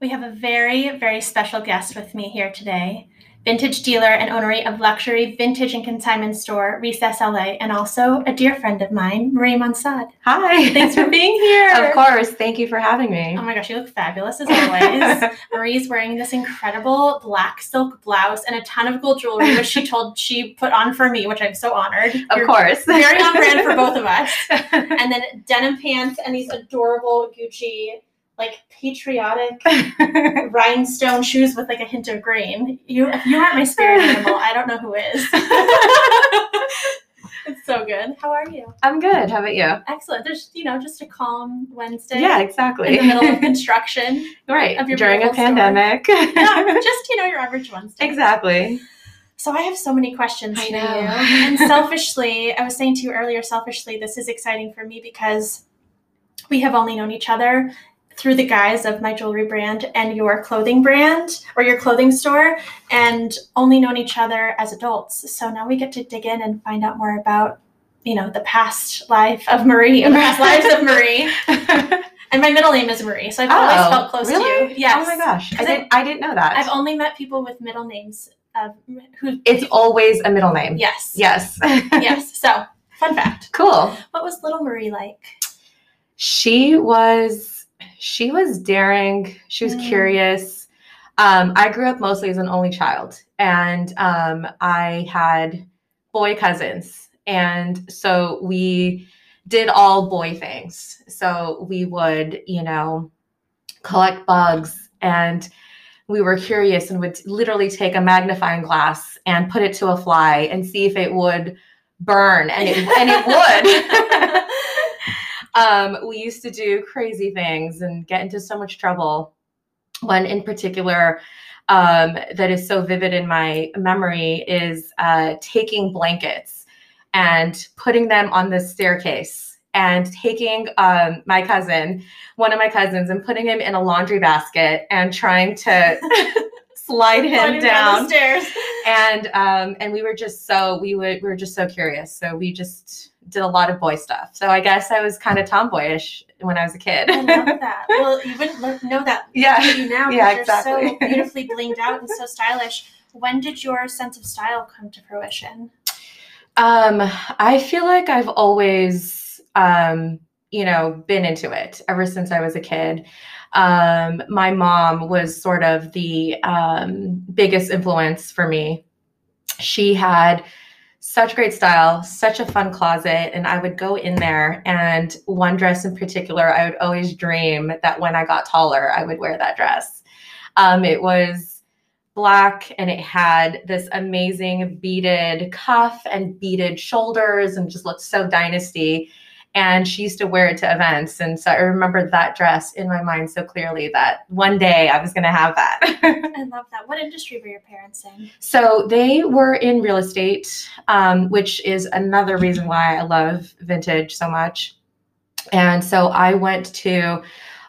We have a very, very special guest with me here today. Vintage dealer and owner of luxury vintage and consignment store Recess LA, and also a dear friend of mine, Marie Monsad. Hi. Thanks for being here. of course. Thank you for having me. Oh my gosh, you look fabulous as always. Marie's wearing this incredible black silk blouse and a ton of gold jewelry, which she told she put on for me, which I'm so honored. of You're course. Very on brand for both of us. And then denim pants and these adorable Gucci, like patriotic rhinestone shoes with like a hint of green. You you aren't my spirit animal, I don't know who is. it's so good. How are you? I'm good. How about you? Excellent. There's you know just a calm Wednesday. Yeah, exactly. In the middle of construction. right. of your During a pandemic. Yeah, just you know your average Wednesday. exactly. So I have so many questions I for know. you. And selfishly, I was saying to you earlier, selfishly, this is exciting for me because we have only known each other through the guise of my jewelry brand and your clothing brand or your clothing store and only known each other as adults. So now we get to dig in and find out more about, you know, the past life of Marie, the past lives of Marie. And my middle name is Marie, so I've always Oh, felt close really? to you. Yes. Oh my gosh. I I- didn't I didn't know that. I've only met people with middle names of who it's always a middle name. Yes. Yes. yes. So, fun fact. cool. What was little Marie like? She was she was daring. She was Mm. curious. Um, I grew up mostly as an only child, and um, I had boy cousins, and so we did all boy things. So we would, you know, collect bugs, and we were curious, and would literally take a magnifying glass and put it to a fly and see if it would burn, and it and it would. um, we used to do crazy things and get into so much trouble. One in particular um, that is so vivid in my memory is uh, taking blankets and putting them on the staircase and taking um, my cousin, one of my cousins, and putting him in a laundry basket and trying to slide him Sliding down the stairs. and um and we were just so we would we were just so curious so we just did a lot of boy stuff so i guess i was kind of tomboyish when i was a kid I love that. Well, you wouldn't know that yeah you now Yeah, you're exactly. so beautifully blinged out and so stylish. When did your sense of style come to fruition? um i feel like i've always um you know been into it ever since i was a kid um my mom was sort of the um biggest influence for me she had such great style, such a fun closet. And I would go in there, and one dress in particular, I would always dream that when I got taller, I would wear that dress. Um, it was black and it had this amazing beaded cuff and beaded shoulders and just looked so dynasty. And she used to wear it to events. And so I remember that dress in my mind so clearly that one day I was going to have that. I love that. What industry were your parents in? So they were in real estate, um, which is another reason why I love vintage so much. And so I went to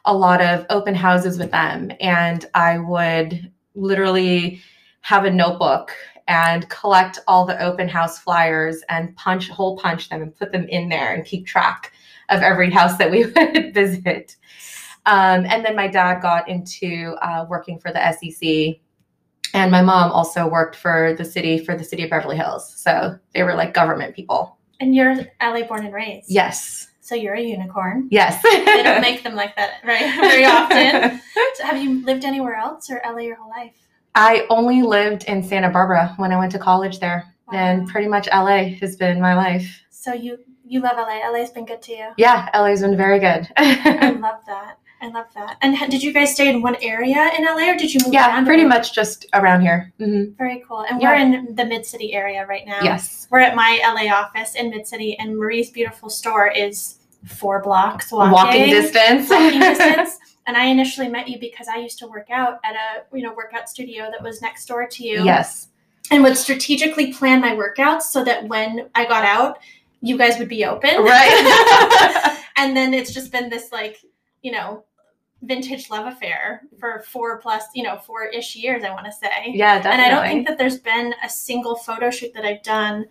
a lot of open houses with them, and I would literally have a notebook and collect all the open house flyers and punch hole punch them and put them in there and keep track of every house that we would visit. Um, and then my dad got into uh, working for the SEC and my mom also worked for the city for the city of Beverly Hills. So they were like government people. And you're LA born and raised. Yes. So you're a unicorn. Yes. They don't make them like that right very often. So have you lived anywhere else or LA your whole life? I only lived in Santa Barbara when I went to college there. Wow. And pretty much LA has been my life. So you you love LA. LA's been good to you. Yeah, LA's been very good. I love that. I love that. And did you guys stay in one area in LA or did you move yeah, pretty much just around here. hmm Very cool. And Yeah. we're in the Mid City area right now. Yes. We're at my LA office in Mid City, and Marie's beautiful store is four blocks walking, Walking distance. walking distance. And I initially met you because I used to work out at a you know workout studio that was next door to you. yes. And would strategically plan my workouts so that when I got out, you guys would be open. Right. and then it's just been this like you know vintage love affair for four plus you know four ish years i want to say yeah, definitely. and i don't think that there's been a single photo shoot that i've done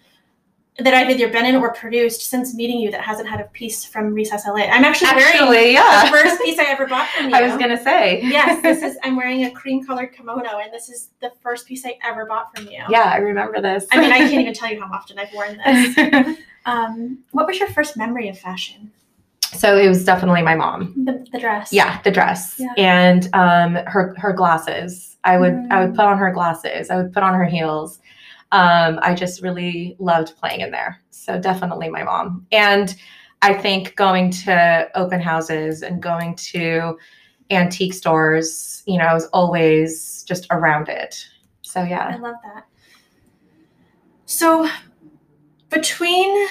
that I've either been in or produced since meeting you that hasn't had a piece from Recess LA. I'm actually, Actually, wearing yeah. the first piece I ever bought from you. I was gonna say. yes, this is. I'm wearing a cream colored kimono, and this is the first piece I ever bought from you. yeah, I remember this. I mean, I can't even tell you how often I've worn this. Um, what was your first memory of fashion? so it was definitely my mom. The, the dress. Yeah, the dress Yeah. and um, her her glasses. I would I would Mm. put on her glasses. I would put on her heels. Um, I just really loved playing in there. So definitely my mom. And I think going to open houses and going to antique stores, you know, I was always just around it. So yeah. I love that. So, between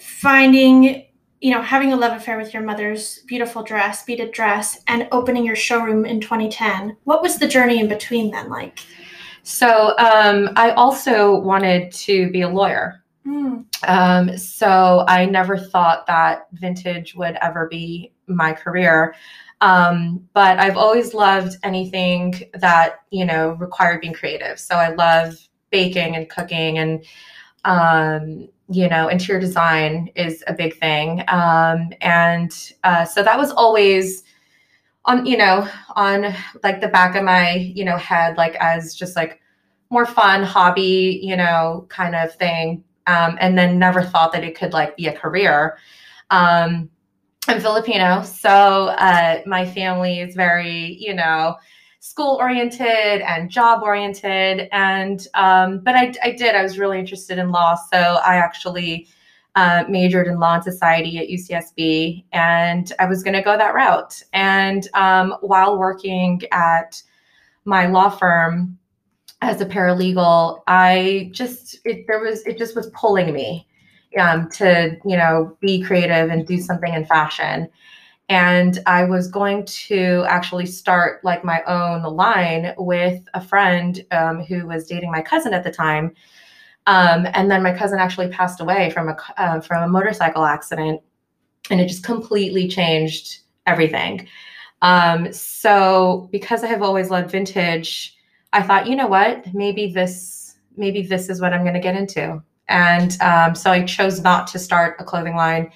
finding, you know, having a love affair with your mother's beautiful dress, beaded dress, and opening your showroom in 2010, what was the journey in between then like? So um, I also wanted to be a lawyer. Mm, Um, so I never thought that vintage would ever be my career. Um, but I've always loved anything that, you know, required being creative. So I love baking and cooking and, um, you know, interior design is a big thing. Um, and uh, so that was always on, you know, on like the back of my, you know, head, like as just like more fun hobby, you know, kind of thing um, and then never thought that it could like be a career. Um, I'm Filipino, so uh, my family is very, you know, school oriented and job oriented. And um, but I, I did. I was really interested in law, so I actually uh, majored in law and society at UCSB, and I was going to go that route. And um, while working at my law firm, as a paralegal, I just it there was it just was pulling me um, to you know be creative and do something in fashion. And I was going to actually start like my own line with a friend um, who was dating my cousin at the time. Um, and then my cousin actually passed away from a uh, from a motorcycle accident, and it just completely changed everything. Um, so because I have always loved vintage, I thought, you know what, maybe this maybe this is what I'm going to get into. And um, so I chose not to start a clothing line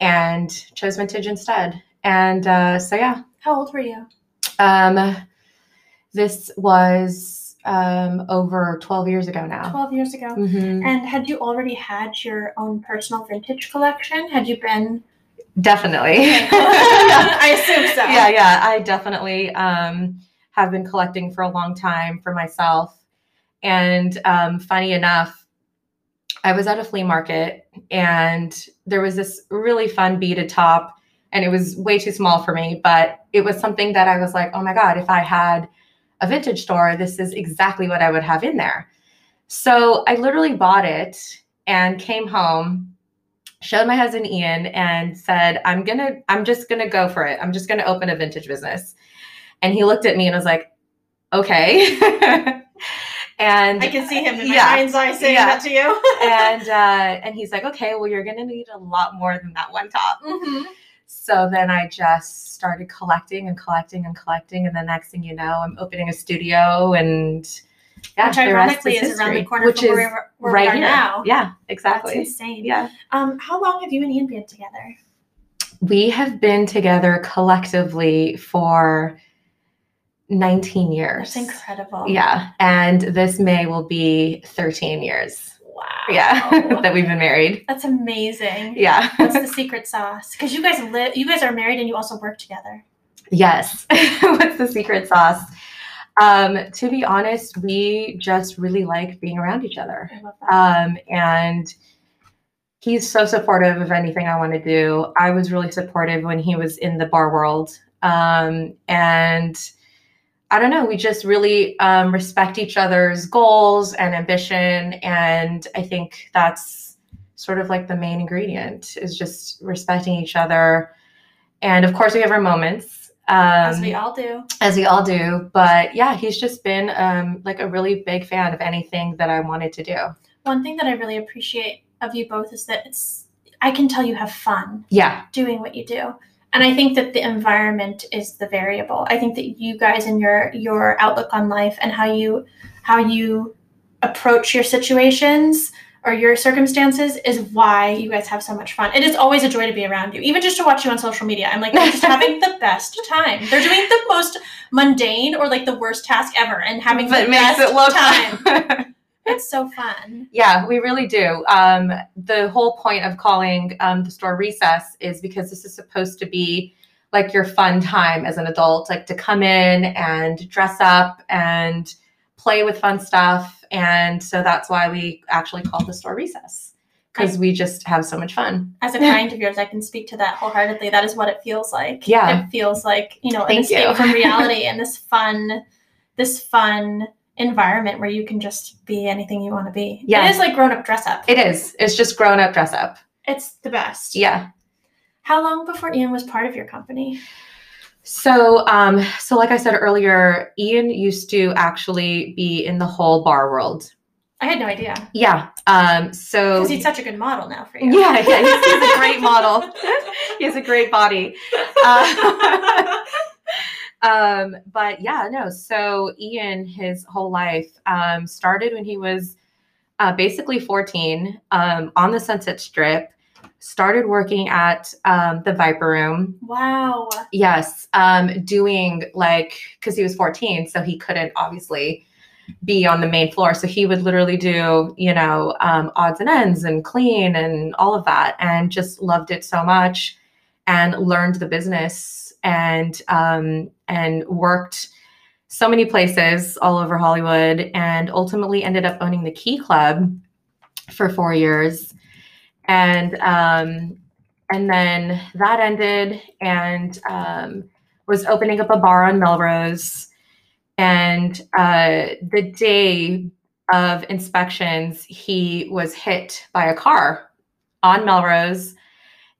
and chose vintage instead. And uh, so yeah, how old were you? um, this was um, over 12 years ago now. 12 years ago. Mhm. And had you already had your own personal vintage collection? Had you been? Definitely. I assume so. Yeah, yeah. I definitely um, have been collecting for a long time for myself. And um, funny enough, I was at a flea market and there was this really fun beaded top, and it was way too small for me, but it was something that I was like, oh my God, if I had a vintage store, this is exactly what I would have in there. So I literally bought it and came home, showed my husband Ian, and said, I'm gonna, I'm just gonna go for it. I'm just gonna open a vintage business. And he looked at me and was like, okay. and I can see him in my Yeah. mind's eye saying Yeah. that to you. and uh, and he's like, okay, well, you're gonna need a lot more than that one top. Mhm. So then I just started collecting and collecting and collecting, and the next thing you know, I'm opening a studio, and yeah, Which ironically is, around the corner which from is where, right we are here. now. Yeah, exactly. That's insane. Yeah, Um, how long have you and Ian been together? we have been together collectively for 19 years. That's incredible. Yeah, and this May will be 13 years. Yeah, that we've been married. That's amazing. Yeah. What's the secret sauce? Because you guys live, you guys are married and you also work together. Yes. What's the secret sauce? Um, to be honest, we just really like being around each other. I love that. Um, and he's so supportive of anything I want to do. I was really supportive when he was in the bar world. Um, and I don't know, we just really um, respect each other's goals and ambition. And I think that's sort of like the main ingredient is just respecting each other. And of course, we have our moments. Um, As we all do. as we all do. But yeah, he's just been um, like a really big fan of anything that I wanted to do. One thing that I really appreciate of you both is that it's, I can tell you have fun Yeah, doing what you do. And I think that the environment is the variable. I think that you guys and your your outlook on life and how you how you approach your situations or your circumstances is why you guys have so much fun. It is always a joy to be around you, even just to watch you on social media. I'm like, they're just having the best time. They're doing the most mundane or like the worst task ever and having But the makes best it look time. It's so fun. Yeah, we really do. Um, the whole point of calling um, the store recess is because this is supposed to be like your fun time as an adult, like to come in and dress up and play with fun stuff. And so that's why we actually call the store recess because we just have so much fun. As a client of yours, I can speak to that wholeheartedly. That is what it feels like. Yeah. It feels like, you know, an Thank escape you. from reality and this fun, this fun environment where you can just be anything you want to be. Yeah. It is like grown up dress up. It is. It's just grown up dress up. It's the best. Yeah. How long before Ian was part of your company? So, um, so like I said earlier, Ian used to actually be in the whole bar world. I had no idea. Yeah. Um, so Because he's such a good model now for you. Yeah, yeah, he's, he's a great model. he has a great body. Uh, um, but yeah, no. So Ian, his whole life um, started when he was uh, basically 14 um, on the Sunset Strip. Started working at um, the Viper Room. Wow. Yes, um, doing like because he was 14, so he couldn't obviously be on the main floor. So he would literally do, you know, um, odds and ends and clean and all of that, and just loved it so much, and learned the business and um, and worked so many places all over Hollywood, and ultimately ended up owning the Key Club for four years, and um, and then that ended, and um, was opening up a bar on Melrose. And uh, the day of inspections, he was hit by a car on Melrose,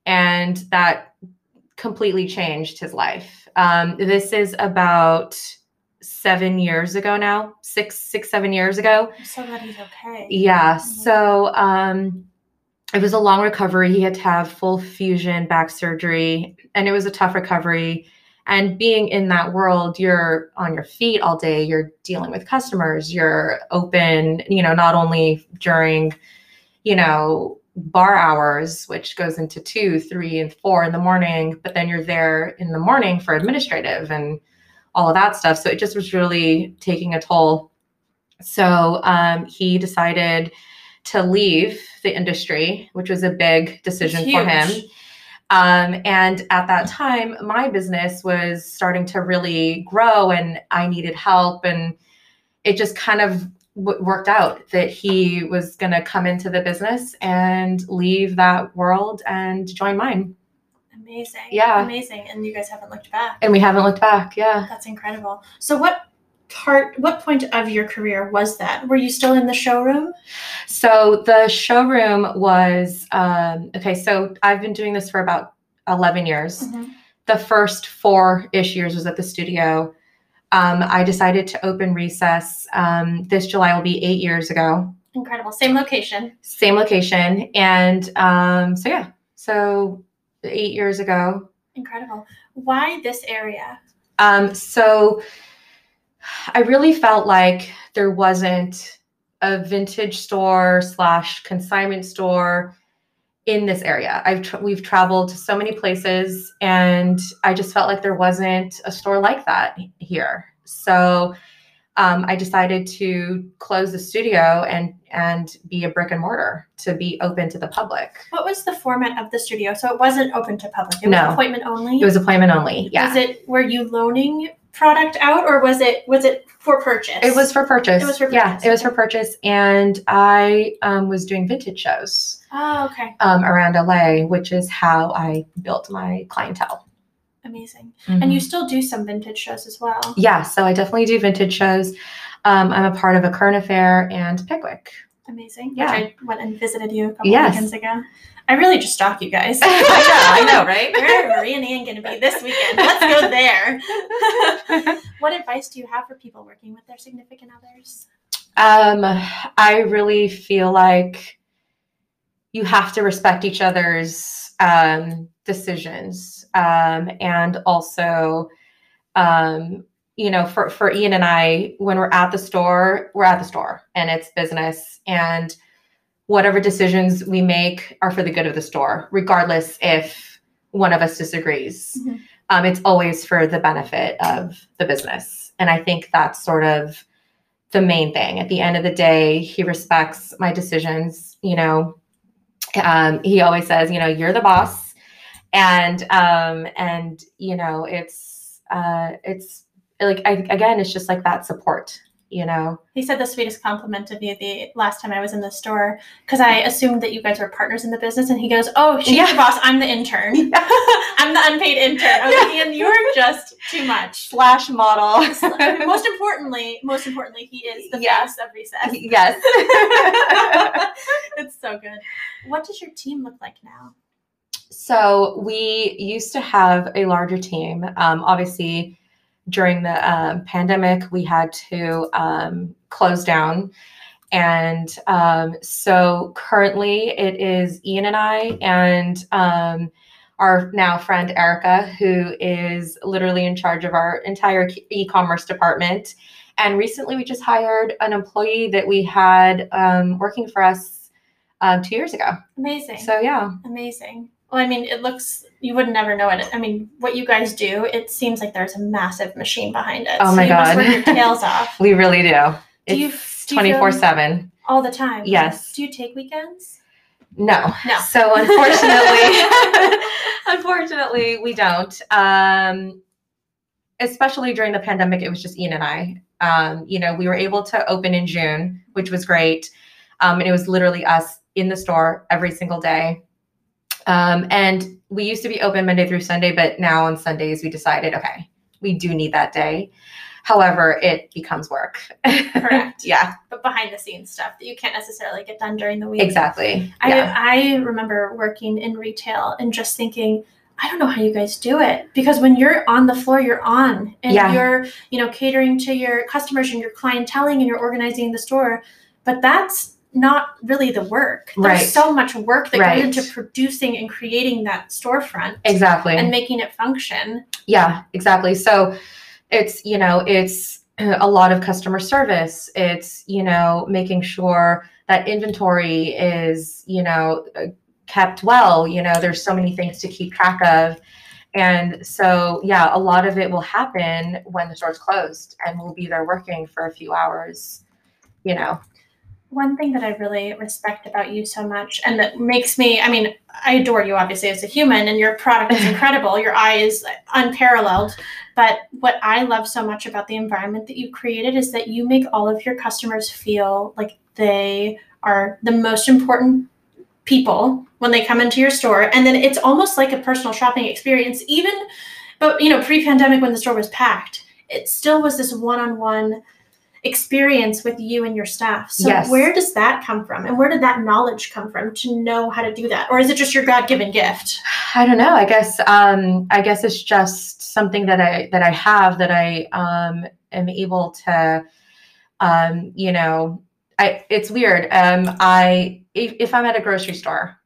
and that completely changed his life. Um, this is about seven years ago now, six, six, seven years ago. I'm so glad he's okay. Yeah. Mhm. So um, it was a long recovery. He had to have full fusion back surgery, and it was a tough recovery. And being in that world, you're on your feet all day. You're dealing with customers. You're open, you know, not only during, you know, bar hours, which goes into two, three, and four in the morning, but then you're there in the morning for administrative and all of that stuff. So it just was really taking a toll. So um, he decided to leave the industry, which was a big decision for him. Um, and at that time, my business was starting to really grow and I needed help. And it just kind of w- worked out that he was going to come into the business and leave that world and join mine. Amazing. Yeah. Amazing. And you guys haven't looked back. And we haven't looked back. Yeah. That's incredible. So what part what point of your career was that? Were you still in the showroom? So the showroom was um, okay. So I've been doing this for about 11 years. the first four ish years was at the studio. Um, I decided to open Recess. Um, this July will be eight years ago. Incredible. Same location. Same location. And um, so, yeah, so eight years ago. Incredible. Why this area? Um, so I really felt like there wasn't a vintage store slash consignment store in this area. I've tra- we've traveled to so many places, and I just felt like there wasn't a store like that here. So um, I decided to close the studio and and be a brick and mortar to be open to the public. What was the format of the studio? So it wasn't open to public. It was No. appointment only. It was appointment only. Yeah, Was it were you loaning product out or was it was it for purchase? It was for purchase. It was for Yeah, purchase, it was for purchase, and I um, was doing vintage shows Oh, okay. um, around LA, which is how I built my clientele. Amazing. And you still do some vintage shows as well. yeah, so I definitely do vintage shows. Um, I'm a part of a current affair and Pickwick. Amazing. Yeah. Which I went and visited you a couple Yes. weekends ago. I really just stalk you guys. I know, I know, right? Where are Marie and Ian going to be this weekend? Let's go there. what advice do you have for people working with their significant others? Um, I really feel like you have to respect each other's um, decisions, um, and also, um, you know, for for Ian and I, when we're at the store, we're at the store, and it's business. And whatever decisions we make are for the good of the store, regardless if one of us disagrees. Mhm. Um, it's always for the benefit of the business. And I think that's sort of the main thing. At the end of the day, he respects my decisions. You know, um, he always says, you know, you're the boss, and um, and you know, it's uh, it's like I, again, it's just like that support. You know, He said the sweetest compliment to me the last time I was in the store because I assumed that you guys were partners in the business, and he goes, "Oh, she's Yeah. the boss. I'm the intern. I'm the unpaid intern." I was like, "Ian, you are just too much." slash model. most importantly, most importantly, he is the Yeah. face of recess. yes. it's so good. What does your team look like now? So we used to have a larger team. Um, obviously, during the um, pandemic, we had to um, close down. And um, so currently, it is Ian and I and um, our now friend Erica, who is literally in charge of our entire e commerce department. And recently, we just hired an employee that we had um, working for us um, two years ago. Amazing. So, yeah. Amazing. Well, I mean, it looks, you would never know it. I mean, what you guys do, it seems like there's a massive machine behind it. Oh so my you must God. work your tails off We really do. Do you- It's you 24 7. all the time. Yes. Do you take weekends? No. No. So unfortunately, unfortunately, we don't. Um, especially during the pandemic, it was just Ian and I. Um, you know, we were able to open in June, which was great. Um, and it was literally us in the store every single day. Um, and we used to be open Monday through Sunday, but now on Sundays we decided, okay, we do need that day. However, it becomes work. Correct. yeah, But behind the scenes stuff that you can't necessarily get done during the week. exactly. Yeah. I, I remember working in retail and just thinking, I don't know how you guys do it because when you're on the floor, you're on and Yeah. you're, you know, catering to your customers and you're clienteling and you're organizing the store. But that's not really the work. There's Right. so much work that Right. goes into producing and creating that storefront exactly. and making it function. Yeah, exactly. So it's, you know, it's a lot of customer service. It's, you know, making sure that inventory is, you know, kept well. You know, there's so many things to keep track of. And so, yeah, a lot of it will happen when the store's closed and we'll be there working for a few hours, you know. One thing that I really respect about you so much and that makes me, I mean, I adore you obviously as a human and your product is incredible. your eye is unparalleled. But what I love so much about the environment that you created is that you make all of your customers feel like they are the most important people when they come into your store. And then it's almost like a personal shopping experience, even, but you know, pre pandemic when the store was packed, it still was this one on one experience with you and your staff. So Yes. where does that come from? And where did that knowledge come from to know how to do that? Or is it just your God-given gift? I don't know. I guess um, I guess it's just something that I that I have that I um, am able to, um, you know, I it's weird. Um, I if, if I'm at a grocery store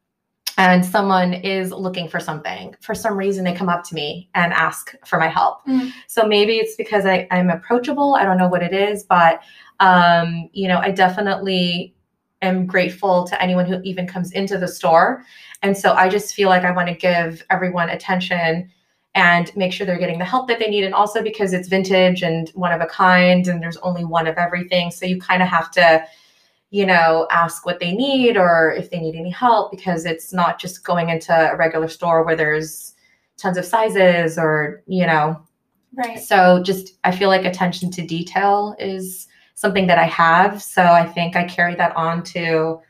and someone is looking for something, for some reason they come up to me and ask for my help. Mm. So maybe it's because I, I'm approachable. I don't know what it is, but um, you know, I definitely am grateful to anyone who even comes into the store. And so I just feel like I want to give everyone attention and make sure they're getting the help that they need. And also because it's vintage and one of a kind and there's only one of everything. So you kind of have to, you know, ask what they need or if they need any help because it's not just going into a regular store where there's tons of sizes or, you know, Right. so just I feel like attention to detail is something that I have. So I think I carry that on to,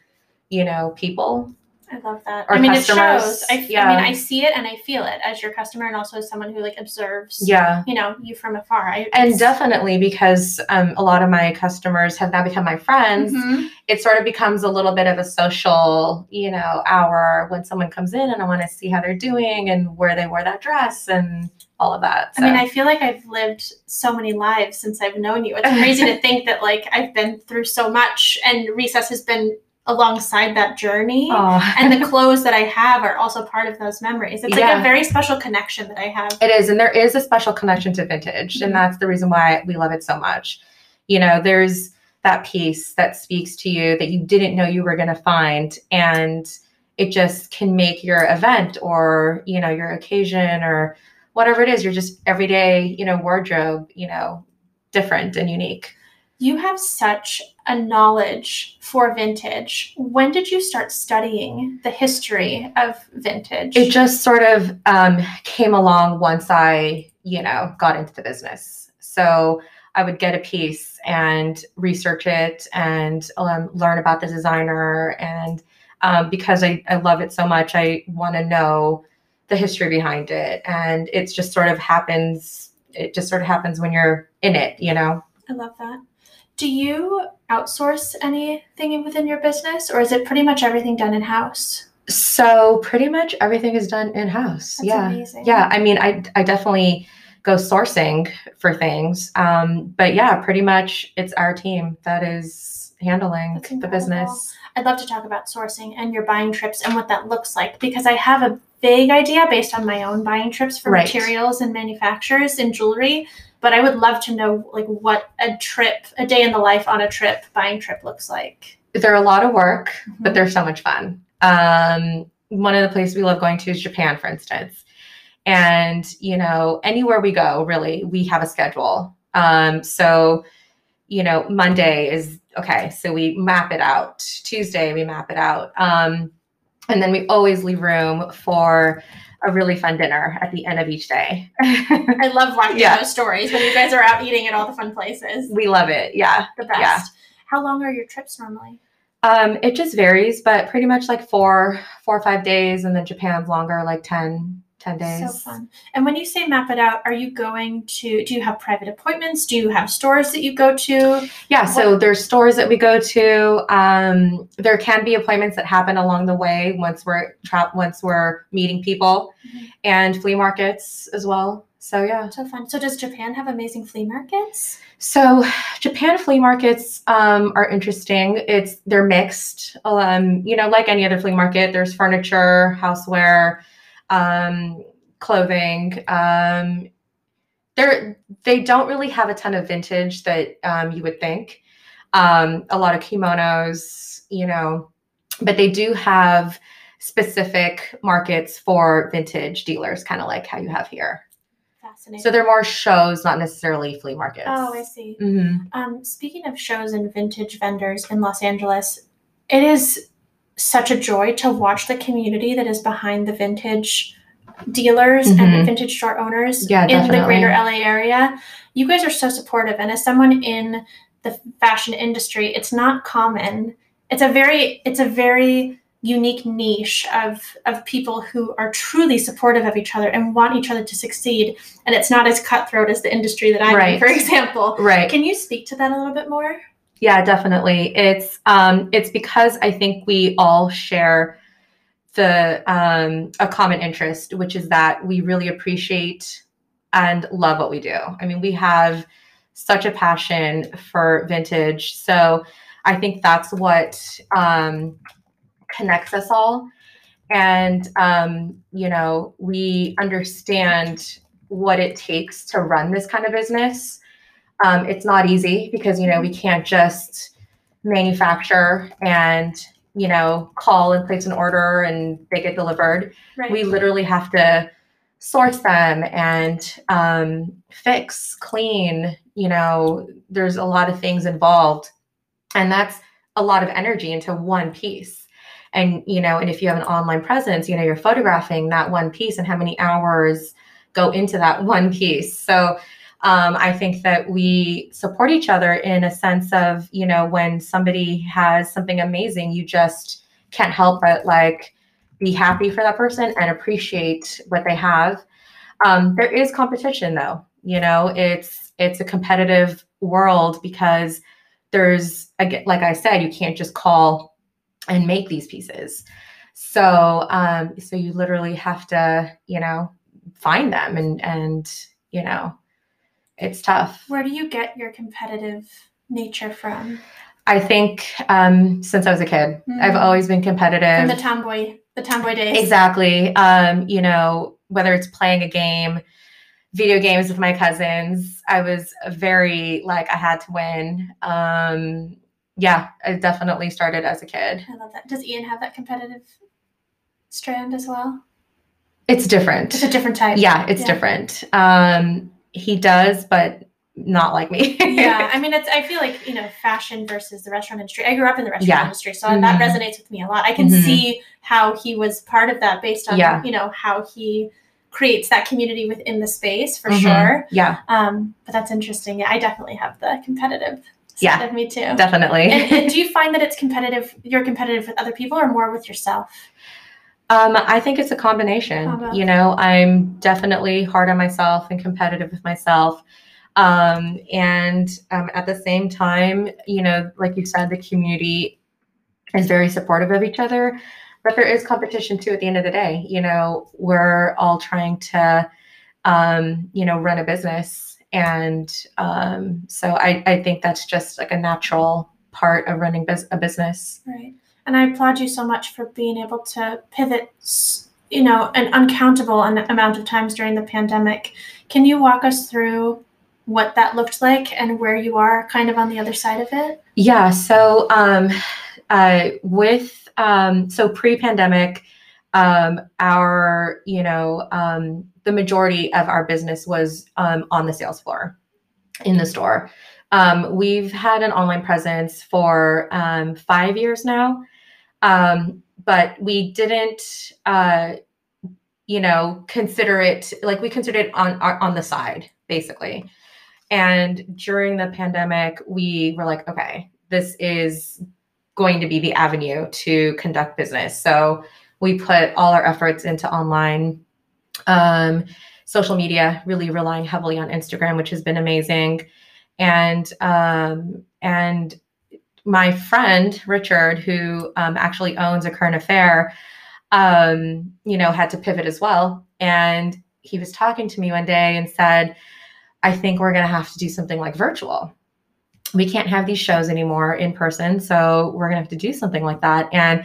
you know, people. I love that. I mean, customers, it shows. I, yeah. I mean, I see it and I feel it as your customer and also as someone who like observes, Yeah. you know, you from afar. I, And definitely because um, a lot of my customers have now become my friends, Mhm. it sort of becomes a little bit of a social, you know, hour when someone comes in and I want to see how they're doing and where they wore that dress and all of that. I mean, I feel like I've lived so many lives since I've known you. It's crazy to think that like I've been through so much and recess has been alongside that journey. Aw. And the clothes that I have are also part of those memories. It's like a very special connection that I have. It is, and there is a special connection to vintage, Mhm. and that's the reason why we love it so much. You know, there's that piece that speaks to you that you didn't know you were going to find and it just can make your event or you know your occasion or whatever it is your just everyday you know wardrobe you know different and unique you have such a knowledge for vintage. When did you start studying the history of vintage? It just sort of um, came along once I, you know, got into the business. So I would get a piece and research it and um, learn about the designer. And um, because I, I love it so much, I want to know the history behind it. And it just sort of happens. It just sort of happens when you're in it, you know? I love that. Do you outsource anything within your business or is it pretty much everything done in house? So pretty much everything is done in house. Yeah. Amazing. Yeah. I mean, I, I definitely go sourcing for things. Um, but yeah, pretty much it's our team that is handling the business. I'd love to talk about sourcing and your buying trips and what that looks like because I have a vague idea based on my own buying trips for right. materials and manufacturers and jewelry but I would love to know like what a trip, a day in the life on a trip, buying trip looks like. They're a lot of work, mm-hmm. but they're so much fun. Um, one of the places we love going to is Japan, for instance. And, you know, anywhere we go, really, we have a schedule. Um, so, you know, Monday is okay. So we map it out. Tuesday, we map it out. Um, and then we always leave room for a really fun dinner at the end of each day. I love watching yeah. those stories when you guys are out eating at all the fun places. We love it. Yeah. The best. Yeah. How long are your trips normally? Um, it just varies, but pretty much like four, four or five days, and then Japan's longer, like 10, 10 days. So fun. And when you say map it out, are you going to, do you have private appointments? Do you have stores that you go to? Yeah, what? so there's stores that we go to. Um, there can be appointments that happen along the way once we're tra- once we're meeting people mm-hmm. and flea markets as well. So yeah. So fun. So does Japan have amazing flea markets? So Japan flea markets um, are interesting. It's they're mixed. Um, you know, like any other flea market, there's furniture, houseware, um, clothing. Um, they're they don't really have a ton of vintage that um, you would think. Um, a lot of kimonos, you know, but they do have specific markets for vintage dealers, kind of like how you have here. Fascinating. So they're more shows, not necessarily flea markets. Oh, I see. Mm-hmm. Um, speaking of shows and vintage vendors in Los Angeles, it is such a joy to watch the community that is behind the vintage dealers mm-hmm. and vintage store owners yeah, in the greater LA area. You guys are so supportive. And as someone in the fashion industry, it's not common. It's a very, it's a very unique niche of of people who are truly supportive of each other and want each other to succeed and it's not as cutthroat as the industry that i'm right. in for example right can you speak to that a little bit more yeah, definitely. It's um, it's because I think we all share the um, a common interest, which is that we really appreciate and love what we do. I mean, we have such a passion for vintage, so I think that's what um, connects us all. And um, you know, we understand what it takes to run this kind of business um, it's not easy because you know we can't just manufacture and you know call and place an order and they get delivered. Right. We literally have to source them and um, fix, clean. You know, there's a lot of things involved, and that's a lot of energy into one piece. And you know, and if you have an online presence, you know, you're photographing that one piece and how many hours go into that one piece. So um, I think that we support each other in a sense of, you know, when somebody has something amazing, you just can't help but like be happy for that person and appreciate what they have. Um, there is competition though, you know, it's it's a competitive world because there's like I said, you can't just call and make these pieces. So um, so you literally have to, you know, find them and and you know it's tough. Where do you get your competitive nature from? I think um, since I was a kid, mm-hmm. I've always been competitive. From the tomboy, the tomboy days. Exactly. Um, you know, whether it's playing a game, video games with my cousins. I was very like I had to win. Um, yeah, I definitely started as a kid. I love that. Does Ian have that competitive strand as well? It's different. It's a different type. Yeah, it's Yeah. different. Um, he does, but not like me. yeah, I mean, it's. I feel like you know, fashion versus the restaurant industry. I grew up in the restaurant Yeah. industry, so that Mhm. resonates with me a lot. I can Mhm. see how he was part of that based on Yeah. you know how he creates that community within the space for Mhm. sure. Yeah, Um, but that's interesting. Yeah, I definitely have the competitive side Yeah, of me too. definitely. and, and do you find that it's competitive? You're competitive with other people, or more with yourself? Um, I think it's a combination. You know, I'm definitely hard on myself and competitive with myself. Um, and um, at the same time, you know, like you said, the community is very supportive of each other. But there is competition too at the end of the day. You know, we're all trying to, um, you know, run a business. And um, so I, I think that's just like a natural part of running bus- a business. Right. And I applaud you so much for being able to pivot, you know, an uncountable amount of times during the pandemic. Can you walk us through what that looked like and where you are kind of on the other side of it? Yeah. So, um, uh, with um, so pre-pandemic, um, our you know um, the majority of our business was um, on the sales floor in the store. Um, we've had an online presence for um, five years now, um, but we didn't, uh, you know, consider it like we considered it on on the side basically. And during the pandemic, we were like, okay, this is going to be the avenue to conduct business. So we put all our efforts into online um, social media, really relying heavily on Instagram, which has been amazing. And um, and my friend Richard, who um, actually owns a current affair, um, you know, had to pivot as well. And he was talking to me one day and said, I think we're going to have to do something like virtual. We can't have these shows anymore in person. So we're going to have to do something like that. And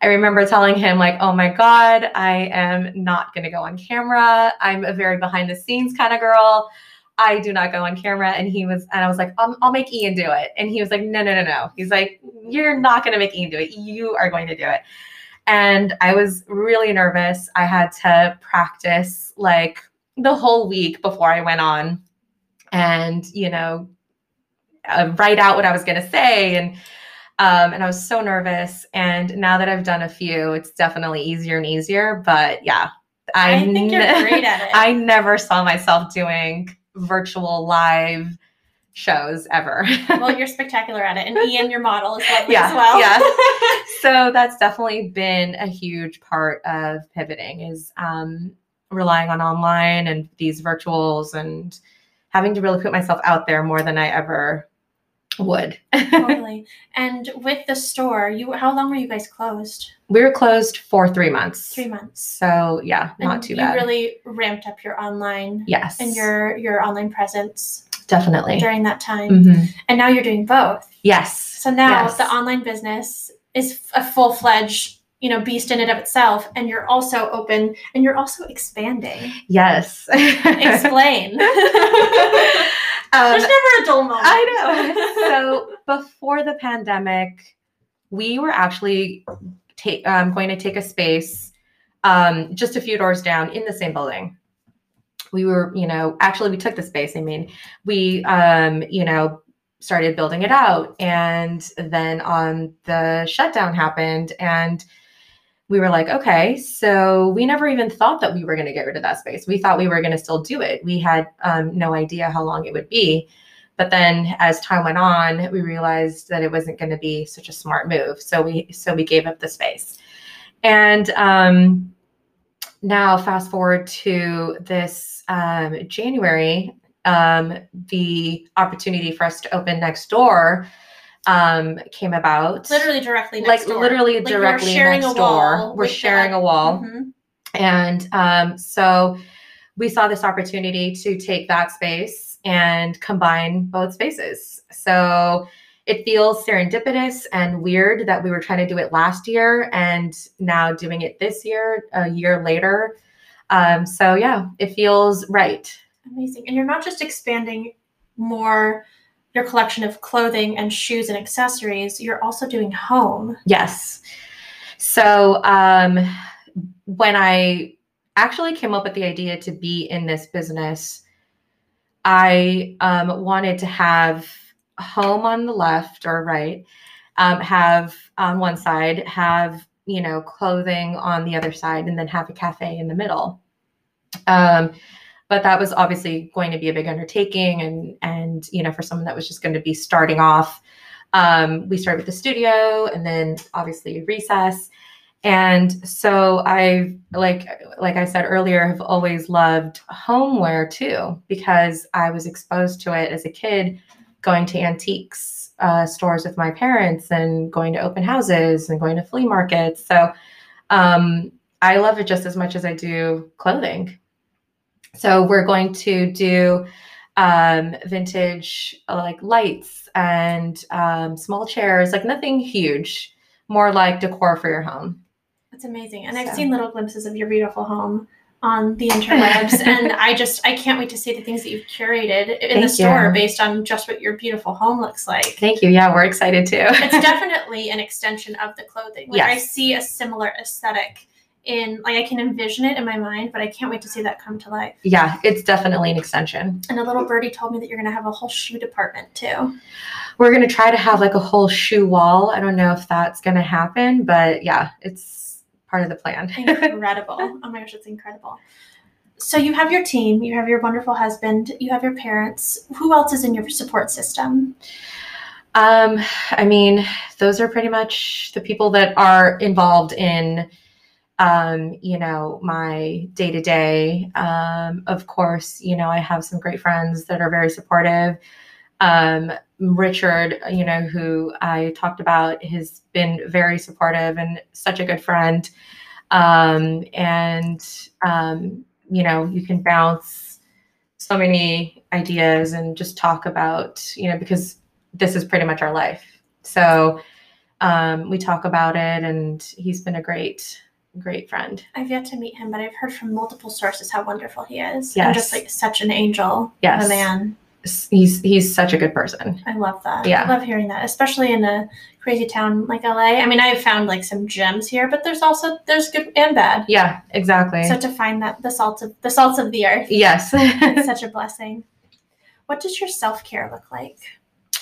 I remember telling him, like, oh my God, I am not going to go on camera. I'm a very behind the scenes kind of girl. I do not go on camera. And he was, and I was like, um, I'll make Ian do it. And he was like, no, no, no, no. He's like, you're not going to make Ian do it. You are going to do it. And I was really nervous. I had to practice like the whole week before I went on and, you know, uh, write out what I was going to say. And, um, and I was so nervous. And now that I've done a few, it's definitely easier and easier. But yeah, I, I think you're great at it. I never saw myself doing virtual live shows ever. well, you're spectacular at it. And Ian, your model, is lovely Yeah, as well. yeah. so that's definitely been a huge part of pivoting is um, relying on online and these virtuals and having to really put myself out there more than I ever would. totally. And with the store, you how long were you guys closed? we were closed for three months. Three months. So yeah, not and too bad. you really ramped up your online yes. and your your online presence definitely. during that time. Mhm. And now you're doing both. Yes. So now Yes. the online business is a full fledged, you know, beast in and of itself, and you're also open and you're also expanding. Yes. Explain. Um, There's never a dull moment. I know. so before the pandemic, we were actually ta- um, going to take a space um, just a few doors down in the same building. We were, you know, actually we took the space. I mean, we, um, you know, started building it out, and then um, the shutdown happened, and we were like, okay, so we never even thought that we were going to get rid of that space. We thought we were going to still do it. We had um, no idea how long it would be. But then as time went on, we realized that it wasn't going to be such a smart move. So we so we gave up the space. And um, now fast forward to this um, January, um, the opportunity for us to open next door um, came about. Literally directly next like door. literally Like directly sharing next door. We're sharing that- a wall. Mhm. And um, so we saw this opportunity to take that space and combine both spaces. So it feels serendipitous and weird that we were trying to do it last year and now doing it this year, a year later. Um, so yeah, it feels right. Amazing. And you're not just expanding more your collection of clothing and shoes and accessories, you're also doing home. Yes. So um, when I actually came up with the idea to be in this business, I um, wanted to have home on the left or right, um, have on one side, have you know clothing on the other side, and then have a cafe in the middle. Um, but that was obviously going to be a big undertaking, and and you know for someone that was just going to be starting off, um, we started with the studio, and then obviously recess. And so I like like I said earlier have always loved homeware too because I was exposed to it as a kid going to antiques uh, stores with my parents and going to open houses and going to flea markets. So um, I love it just as much as I do clothing. So we're going to do um, vintage like lights and um, small chairs, like nothing huge, more like decor for your home. That's amazing. And I've seen little glimpses of your beautiful home on the interwebs and I just I can't wait to see the things that you've curated in Thank the store you. based on just what your beautiful home looks like. Thank you. Yeah, we're excited too. it's definitely an extension of the clothing. Like yes. I see a similar aesthetic in like I can envision it in my mind, but I can't wait to see that come to life. Yeah, it's definitely an extension. And a little birdie told me that you're gonna have a whole shoe department too. We're gonna try to have like a whole shoe wall. I don't know if that's gonna happen, but yeah, it's part of the plan. incredible. Oh my gosh, it's incredible. So you have your team, you have your wonderful husband, you have your parents. Who else is in your support system? Um, I mean, those are pretty much the people that are involved in um, you know, my day to day. Of course, you know, I have some great friends that are very supportive. Um, Richard, you know, who I talked about, has been very supportive and such a good friend. Um, and, um, you know, you can bounce so many ideas and just talk about, you know, because this is pretty much our life. So um, we talk about it, and he's been a great, great friend. I've yet to meet him, but I've heard from multiple sources how wonderful he is. Yes. And just like such an angel yes. a man he's he's such a good person. I love that. Yeah. I love hearing that, especially in a crazy town like LA. I mean, I've found like some gems here, but there's also there's good and bad. Yeah, exactly. So to find that the salts of the salts of the earth. Yes. such a blessing. What does your self-care look like?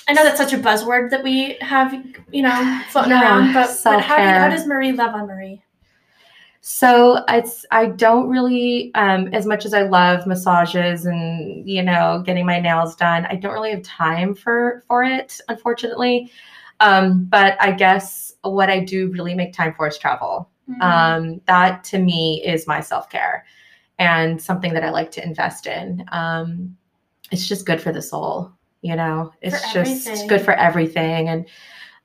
I know that's such a buzzword that we have, you know, floating yeah, around, but, but how, do, how does Marie love on Marie? So it's I don't really um, as much as I love massages and you know getting my nails done. I don't really have time for for it, unfortunately. Um, but I guess what I do really make time for is travel. Mm-hmm. Um, that to me is my self care and something that I like to invest in. Um, it's just good for the soul, you know. It's just good for everything and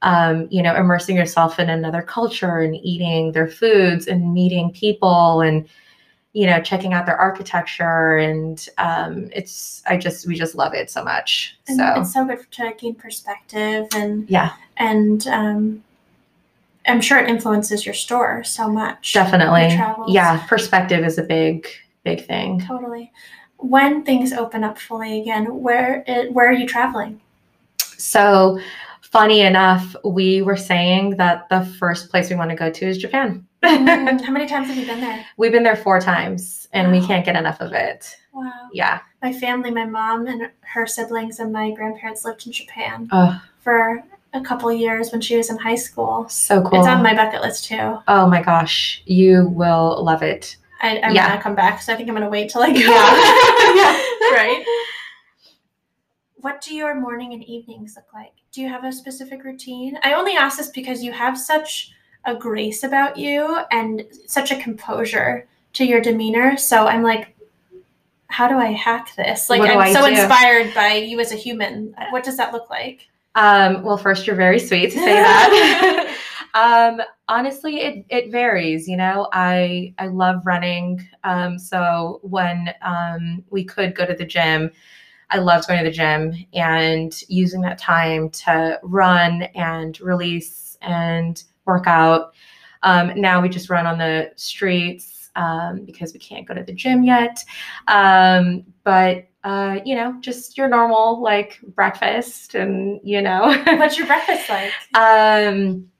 um, you know, immersing yourself in another culture and eating their foods and meeting people and, you know, checking out their architecture. And um, it's, I just, we just love it so much. And so it's so good to gain perspective and, yeah. And, um, I'm sure it influences your store so much. Definitely. Yeah. Perspective is a big, big thing. Totally. When things open up fully again, where, it, where are you traveling? So funny enough, we were saying that the first place we want to go to is Japan. mm, how many times have you been there? We've been there four times and wow. we can't get enough of it. Wow. Yeah. My family, my mom and her siblings and my grandparents lived in Japan oh. for a couple years when she was in high school. So cool. It's on my bucket list too. Oh my gosh. You will love it. I, am yeah. gonna come back, so I think I'm gonna wait till I go. Yeah. yeah. right what do your morning and evenings look like? Do you have a specific routine? I only ask this because you have such a grace about you and such a composure to your demeanor. So I'm like, how do I hack this? Like, I'm so do? inspired by you as a human. What does that look like? Um, well, first, you're very sweet to say that. um, honestly, it, it varies. You know, I I love running. Um, so when um, we could go to the gym, I loved going to the gym and using that time to run and release and work out. Um, now we just run on the streets. um, because we can't go to the gym yet. Um, but uh, you know, just your normal like breakfast, and you know, What's your breakfast like? um,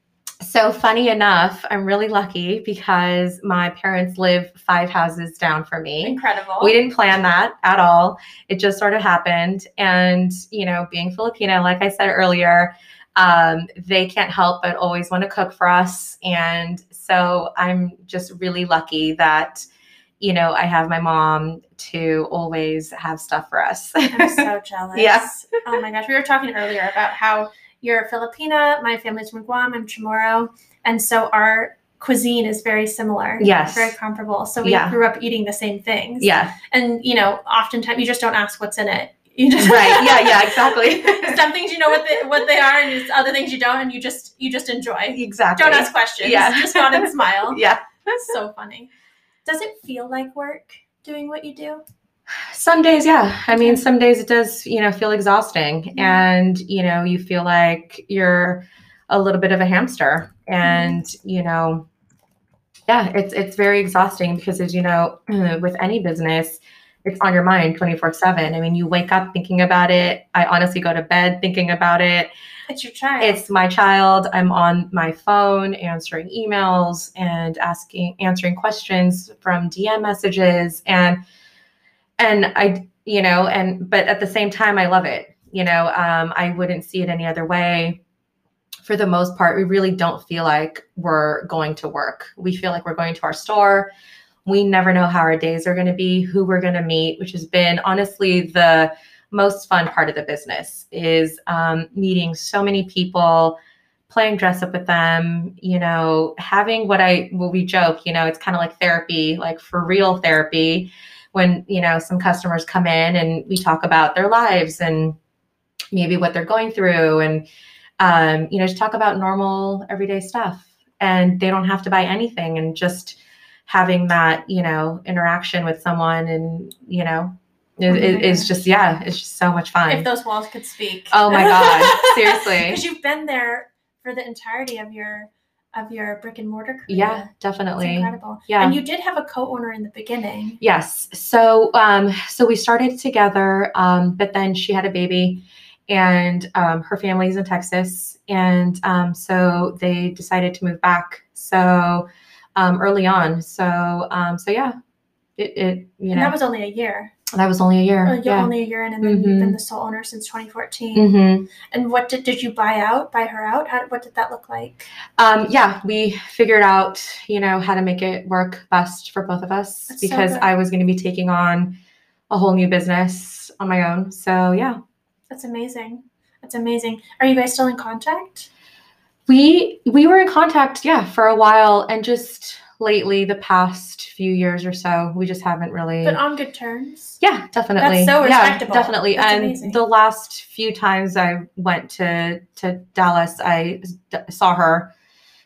so funny enough, I'm really lucky because my parents live five houses down from me. Incredible. We didn't plan that at all. It just sort of happened. And, you know, being Filipino, like I said earlier, um, they can't help but always want to cook for us. And so I'm just really lucky that, you know, I have my mom to always have stuff for us. I'm so jealous. Yeah. Oh my gosh. We were talking earlier about how you're a Filipina, my family's from Guam, I'm Chamorro. And so our cuisine is very similar. Yes. Very comparable. So we Yeah. grew up eating the same things. yeah. And, you know, oftentimes you just don't ask what's in it. You just Right. Yeah. Yeah. Exactly. Some things you know what they, what they are, and other things you don't, and you just you just enjoy. exactly. Don't ask questions. Yeah. Just nod and smile. Yeah. That's so funny. Does it feel like work doing what you do? Some days, yeah. I mean, some days it does, you know, feel exhausting mm-hmm. and, you know, you feel like you're a little bit of a hamster and, mm-hmm. you know, yeah, it's it's very exhausting because as you know, with any business, it's on your mind 24/7. I mean, you wake up thinking about it. I honestly go to bed thinking about it. It's your child. It's my child. I'm on my phone answering emails and asking answering questions from DM messages and and I you know and but at the same time I love it. You know, um, I wouldn't see it any other way. For the most part, we really don't feel like we're going to work. We feel like we're going to our store. We never know how our days are going to be, who we're going to meet, which has been honestly the most fun part of the business is um, meeting so many people playing dress up with them you know having what i what we joke you know it's kind of like therapy like for real therapy when you know some customers come in and we talk about their lives and maybe what they're going through and um, you know just talk about normal everyday stuff. And they don't have to buy anything and just having that you know interaction with someone and you know my it, it's just yeah it's just so much fun. If those walls could speak. oh my god seriously. Because you've been there for the entirety of your of your brick and mortar career. yeah It's definitely incredible. yeah And you did have a co-owner in the beginning. Yes. So um so we started together um but then she had a baby and um her family's in Texas and um so they decided to move back. So um early on. So um so yeah. It it you and know that was only a year. That was only a year. Uh, yeah. only a year in, and then you've Mhm. been the sole owner since 2014. Mhm. And what did did you buy out? Buy her out? How, what did that look like? Um, yeah, we figured out, you know, how to make it work best for both of us That's because good. I was going to be taking on a whole new business on my own. So yeah, That's amazing. That's amazing. Are you guys still in contact? we we were in contact, yeah, for a while, and just lately, the past few years or so, we just haven't really. But on good terms. yeah, definitely. That's so respectable. Yeah, definitely. That's and amazing. the last few times I went to to Dallas, I d- saw her.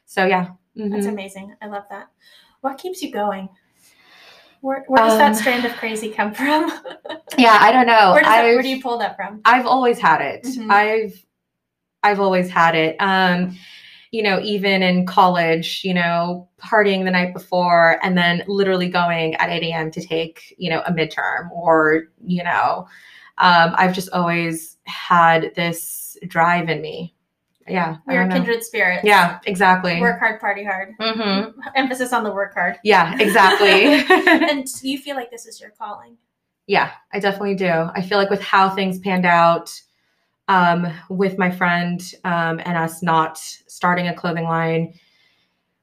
So yeah. That's Mhm. amazing. I love that. What keeps you going? Where, where does that Um, strand of crazy come from? Yeah, I don't know. where, does that, where do you pull that from? I've always had it. Mhm. I've I've always had it. Um, you know, even in college, you know, partying the night before and then literally going at 8 a.m. to take, you know, a midterm or, you know, um, I've just always had this drive in me. Yeah. We're kindred spirits. Yeah, exactly. Work hard, party hard. hmm Emphasis on the work hard. Yeah, exactly. and you feel like this is your calling. Yeah, I definitely do. I feel like with how things panned out um, with my friend um, and us not starting a clothing line,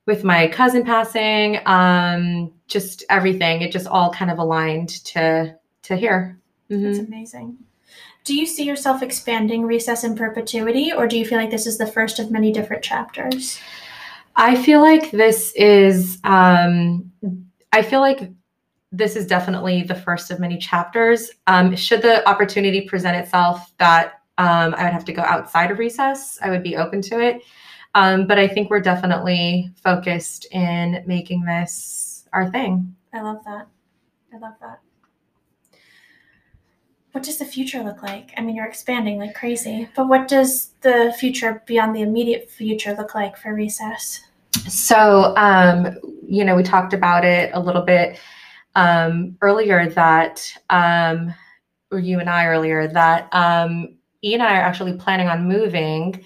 with my cousin passing, um, just everything, it just all kind of aligned to to here. That's Mhm. amazing. Do you see yourself expanding Recess in perpetuity, or do you feel like this is the first of many different chapters? I feel like this is. Um, I feel like this is definitely the first of many chapters. Um, should the opportunity present itself that um, I would have to go outside of recess, I would be open to it. Um, but I think we're definitely focused in making this our thing. I love that. I love that. What does the future look like? I mean, you're expanding like crazy, but what does the future beyond the immediate future look like for Recess? So um, you know, we talked about it a little bit um, earlier that, um, or you and I earlier, that um, Ian and I are actually planning on moving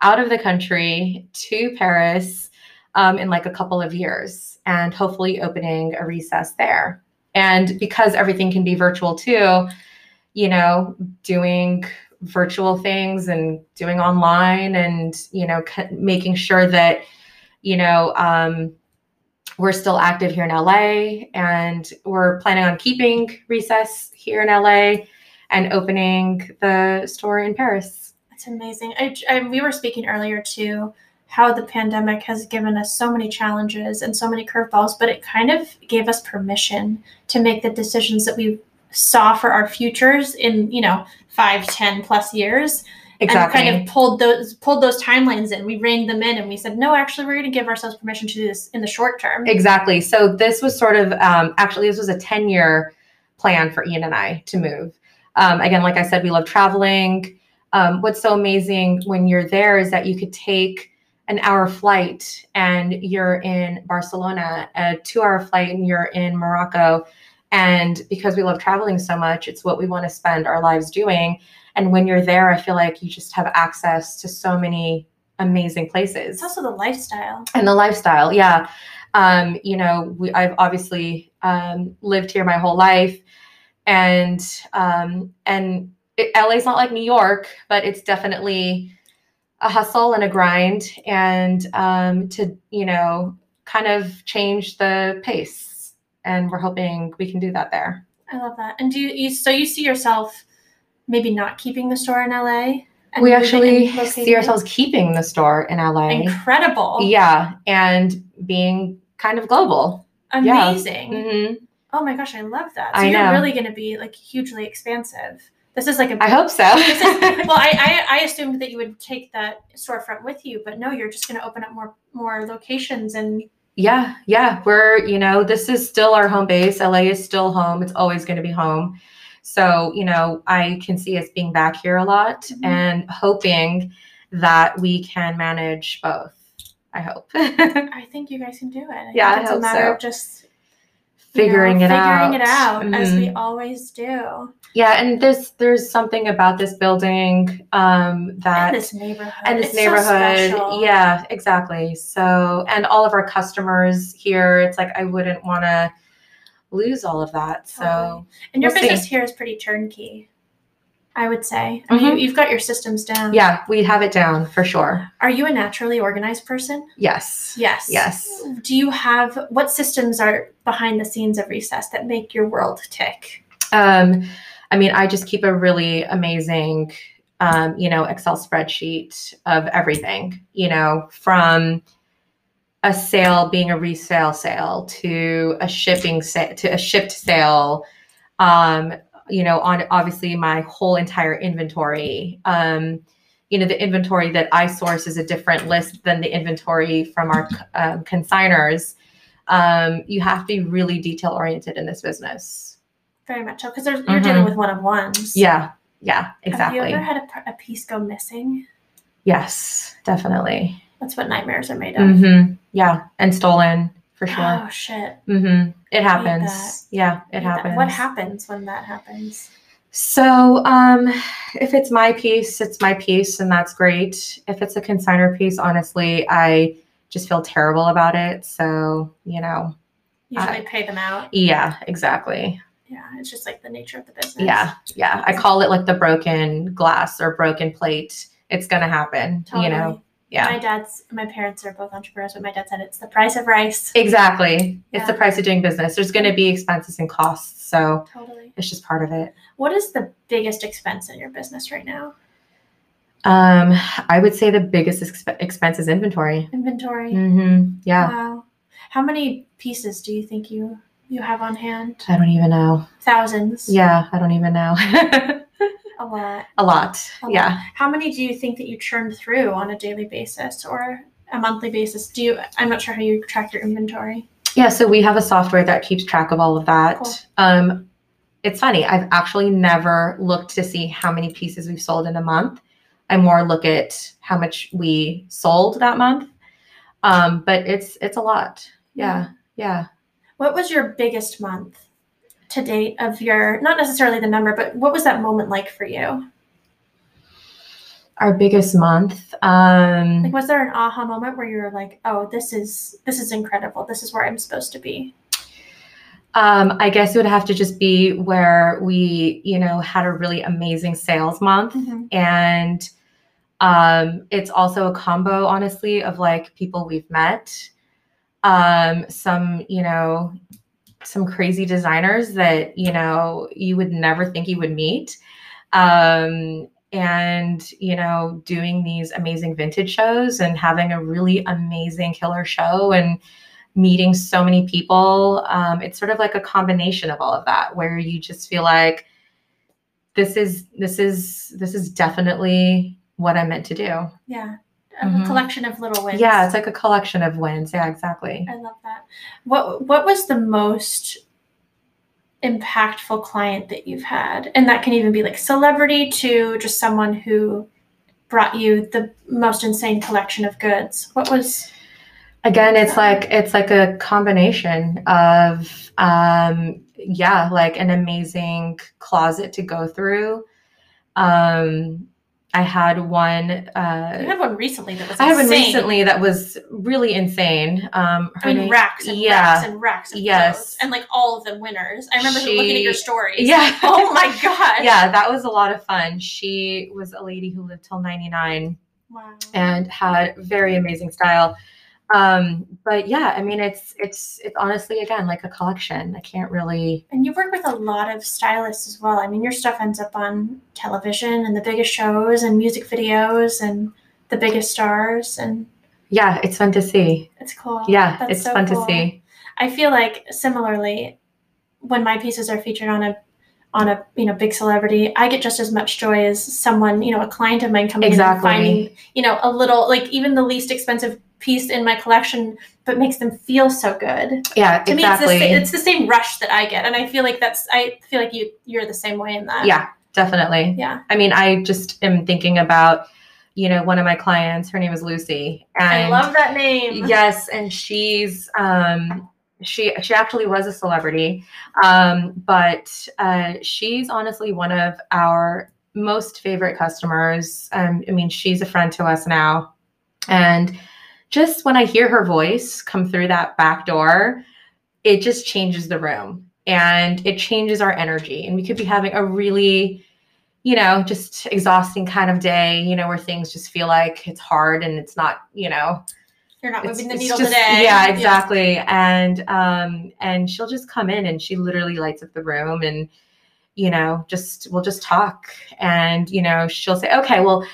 out of the country to Paris um, in like a couple of years and hopefully opening a recess there. And because everything can be virtual too, you know, doing virtual things and doing online and, you know, c- making sure that, you know, um, we're still active here in LA and we're planning on keeping recess here in LA and opening the store in Paris. That's amazing. I, I, we were speaking earlier too how the pandemic has given us so many challenges and so many curveballs, but it kind of gave us permission to make the decisions that we saw for our futures in, you know, five, ten plus years. Exactly. And kind of pulled those pulled those timelines in. We reined them in and we said, no, actually we're gonna give ourselves permission to do this in the short term. Exactly. So this was sort of um, actually this was a 10 year plan for Ian and I to move. Um, again, like I said, we love traveling. Um, what's so amazing when you're there is that you could take an hour flight and you're in Barcelona, a two hour flight and you're in Morocco. And because we love traveling so much, it's what we want to spend our lives doing. And when you're there, I feel like you just have access to so many amazing places. It's also the lifestyle. And the lifestyle, yeah. Um, you know, we, I've obviously um, lived here my whole life, and um, and it, LA's not like New York, but it's definitely a hustle and a grind, and um, to you know, kind of change the pace. And we're hoping we can do that there. I love that. And do you, you so you see yourself maybe not keeping the store in LA? and we actually see ourselves keeping the store in LA. incredible. Yeah, and being kind of global. yeah. Amazing. Oh my gosh, I love that. So I you're know. really going to be like hugely expansive. This is like a I hope so. Is, well, I, I I assumed that you would take that storefront with you, but no, you're just going to open up more more locations and yeah, yeah. We're, you know, this is still our home base. LA is still home. It's always going to be home. So, you know, I can see us being back here a lot Mhm. and hoping that we can manage both. I hope. I think you guys can do it. I Yeah, it's hope a matter so. of just you know, figuring it out. figuring it out as we Mhm. always do. Yeah, and there's there's something about this building um that And this neighborhood. and this It's neighborhood special. yeah exactly so and all of our customers here it's like i wouldn't want to lose all of that so Totally. And your we'll see. business here is pretty turnkey. I would say. I mean, Mhm. you, you've got your systems down. yeah we have it down for sure Are you a naturally organized person? yes Yes. yes Do you have what systems are behind the scenes of Recess that make your world tick? um i mean i just keep a really amazing um you know excel spreadsheet of everything you know from a sale being a resale sale to a shipping sa- to a shipped sale um you know on obviously my whole entire inventory um you know the inventory that i source is a different list than the inventory from our um, consigners um you have to be really detail oriented in this business Very much so, because you're dealing with one of ones. yeah yeah exactly Have you ever had a piece go missing? yes definitely That's what nightmares are made of. hmm yeah and stolen for sure Oh shit! hmm it happens yeah it happens What happens when that happens? So, um, if it's my piece, it's my piece, and that's great. If it's a consigner piece, honestly, I just feel terrible about it. So, you know, Usually pay them out. yeah, exactly. Yeah, it's just like the nature of the business. Yeah, yeah. I call it like the broken glass or broken plate. It's gonna happen, totally. you know. Yeah, My dad's, my parents are both entrepreneurs, but my dad said it's the price of rice. exactly. It's the price of doing business. There's gonna be expenses and costs, so Totally. it's just part of it. What is the biggest expense in your business right now? Um, I would say the biggest exp- expense is inventory. Inventory. hmm Yeah. Wow. How many pieces do you think you you have on hand? I don't even know. Thousands. Yeah, I don't even know. A lot. a lot. A lot. Yeah. How many do you think that you churn through on a daily basis or a monthly basis? Do you? I'm not sure how you track your inventory. Yeah. So we have a software that keeps track of all of that. Cool. Um, it's funny. I've actually never looked to see how many pieces we've sold in a month. I more look at how much we sold that month. Um, but it's it's a lot. Yeah. Yeah. What was your biggest month to date of your not necessarily the number, but what was that moment like for you? Our biggest month. Um, Like was there an aha moment where you were like, "Oh, this is this is incredible. This is where I'm supposed to be." um, I guess it would have to just be where we, you know, had a really amazing sales month. and um, it's also a combo honestly of like people we've met um, some you know some crazy designers that you know you would never think you would meet um, and you know doing these amazing vintage shows and having a really amazing killer show and meeting so many people um, it's sort of like a combination of all of that where you just feel like this is this is this is definitely what I'm meant to do. Yeah. A Mhm. collection of little wins. Yeah, it's like a collection of wins. Yeah, exactly. I love that. What what was the most impactful client that you've had? And that can even be like celebrity to just someone who brought you the most insane collection of goods. What was Again, it's like it's like a combination of um yeah, like an amazing closet to go through. Um I had one you uh had one recently that was I had one recently that was really insane. Um her I mean name- racks and yeah. racks and racks of Yes. clothes. And like all of them winners. I remember She- looking at your stories. Yeah. Oh my god. yeah, that was a lot of fun. She was a lady who lived till 99 Wow. and had very amazing style. Um, but yeah, I mean, it's it's it's honestly again like a collection. I can't really. And you work with a lot of stylists as well. I mean, your stuff ends up on television and the biggest shows and music videos and the biggest stars, and Yeah, it's fun to see. it's cool. Yeah, That's it's so fun cool. to see. I feel like similarly, when my pieces are featured on a on a you know big celebrity, I get just as much joy as someone you know a client of mine coming in and Exactly. finding you know a little like even the least expensive piece in my collection, but makes them feel so good. Yeah, To exactly. me, it's the, it's the same rush that I get, and I feel like that's I feel like you you're the same way in that. yeah, definitely. Yeah. I mean, I just am thinking about, you know, one of my clients. Her name is Lucy, and I love that name. yes and she's um she she actually was a celebrity um but uh she's honestly one of our most favorite customers um i mean she's a friend to us now and just when i hear her voice come through that back door it just changes the room and it changes our energy and we could be having a really you know just exhausting kind of day you know where things just feel like it's hard and it's not you know You're not moving the needle just- today. Yeah, exactly. And um and she'll just come in and she literally lights up the room and you know, just we'll just talk and you know, she'll say, "Okay, well,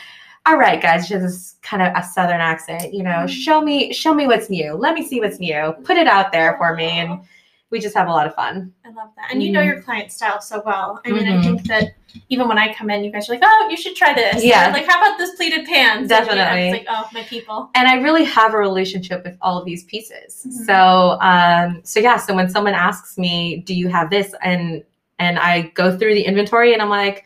all right, guys, she has this kind of a southern accent, you know, Mhm. show me show me what's new. Let me see what's new. Put it out there for me." And we just have a lot of fun. I love that. And you know Mhm. your client style so well. I mean, I Mhm. think that even when I come in, you guys are like, oh, you should try this. Yeah. Or like, how about this pleated pants? And, yeah, Definitely. it's like, oh, my people. and I really have a relationship with all of these pieces. Mhm. So, um, so yeah. So when someone asks me, "Do you have this?" and and I go through the inventory, and I'm like,